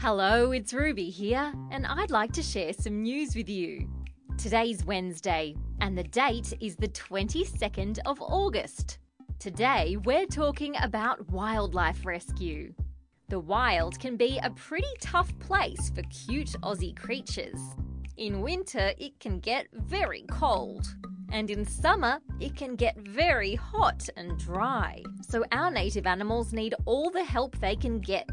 Hello, it's Ruby here, and I'd like to share some news with you. Today's Wednesday, and the date is the 22nd of August. Today, we're talking about wildlife rescue. The wild can be a pretty tough place for cute Aussie creatures. In winter, it can get very cold. And in summer, it can get very hot and dry. So our native animals need all the help they can get.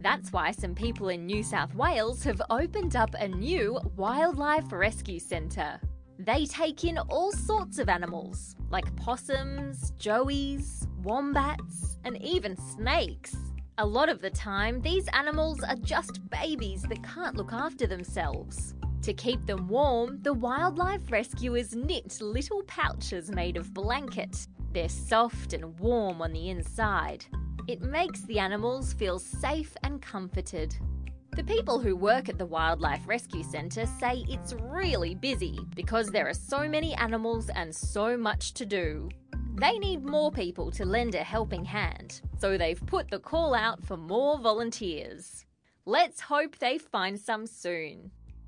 That's why some people in New South Wales have opened up a new wildlife rescue centre. They take in all sorts of animals, like possums, joeys, wombats, and even snakes. A lot of the time, these animals are just babies that can't look after themselves. To keep them warm, the wildlife rescuers knit little pouches made of blanket. They're soft and warm on the inside. It makes the animals feel safe and comforted. The people who work at the Wildlife Rescue Centre say it's really busy because there are so many animals and so much to do. They need more people to lend a helping hand, so they've put the call out for more volunteers. Let's hope they find some soon.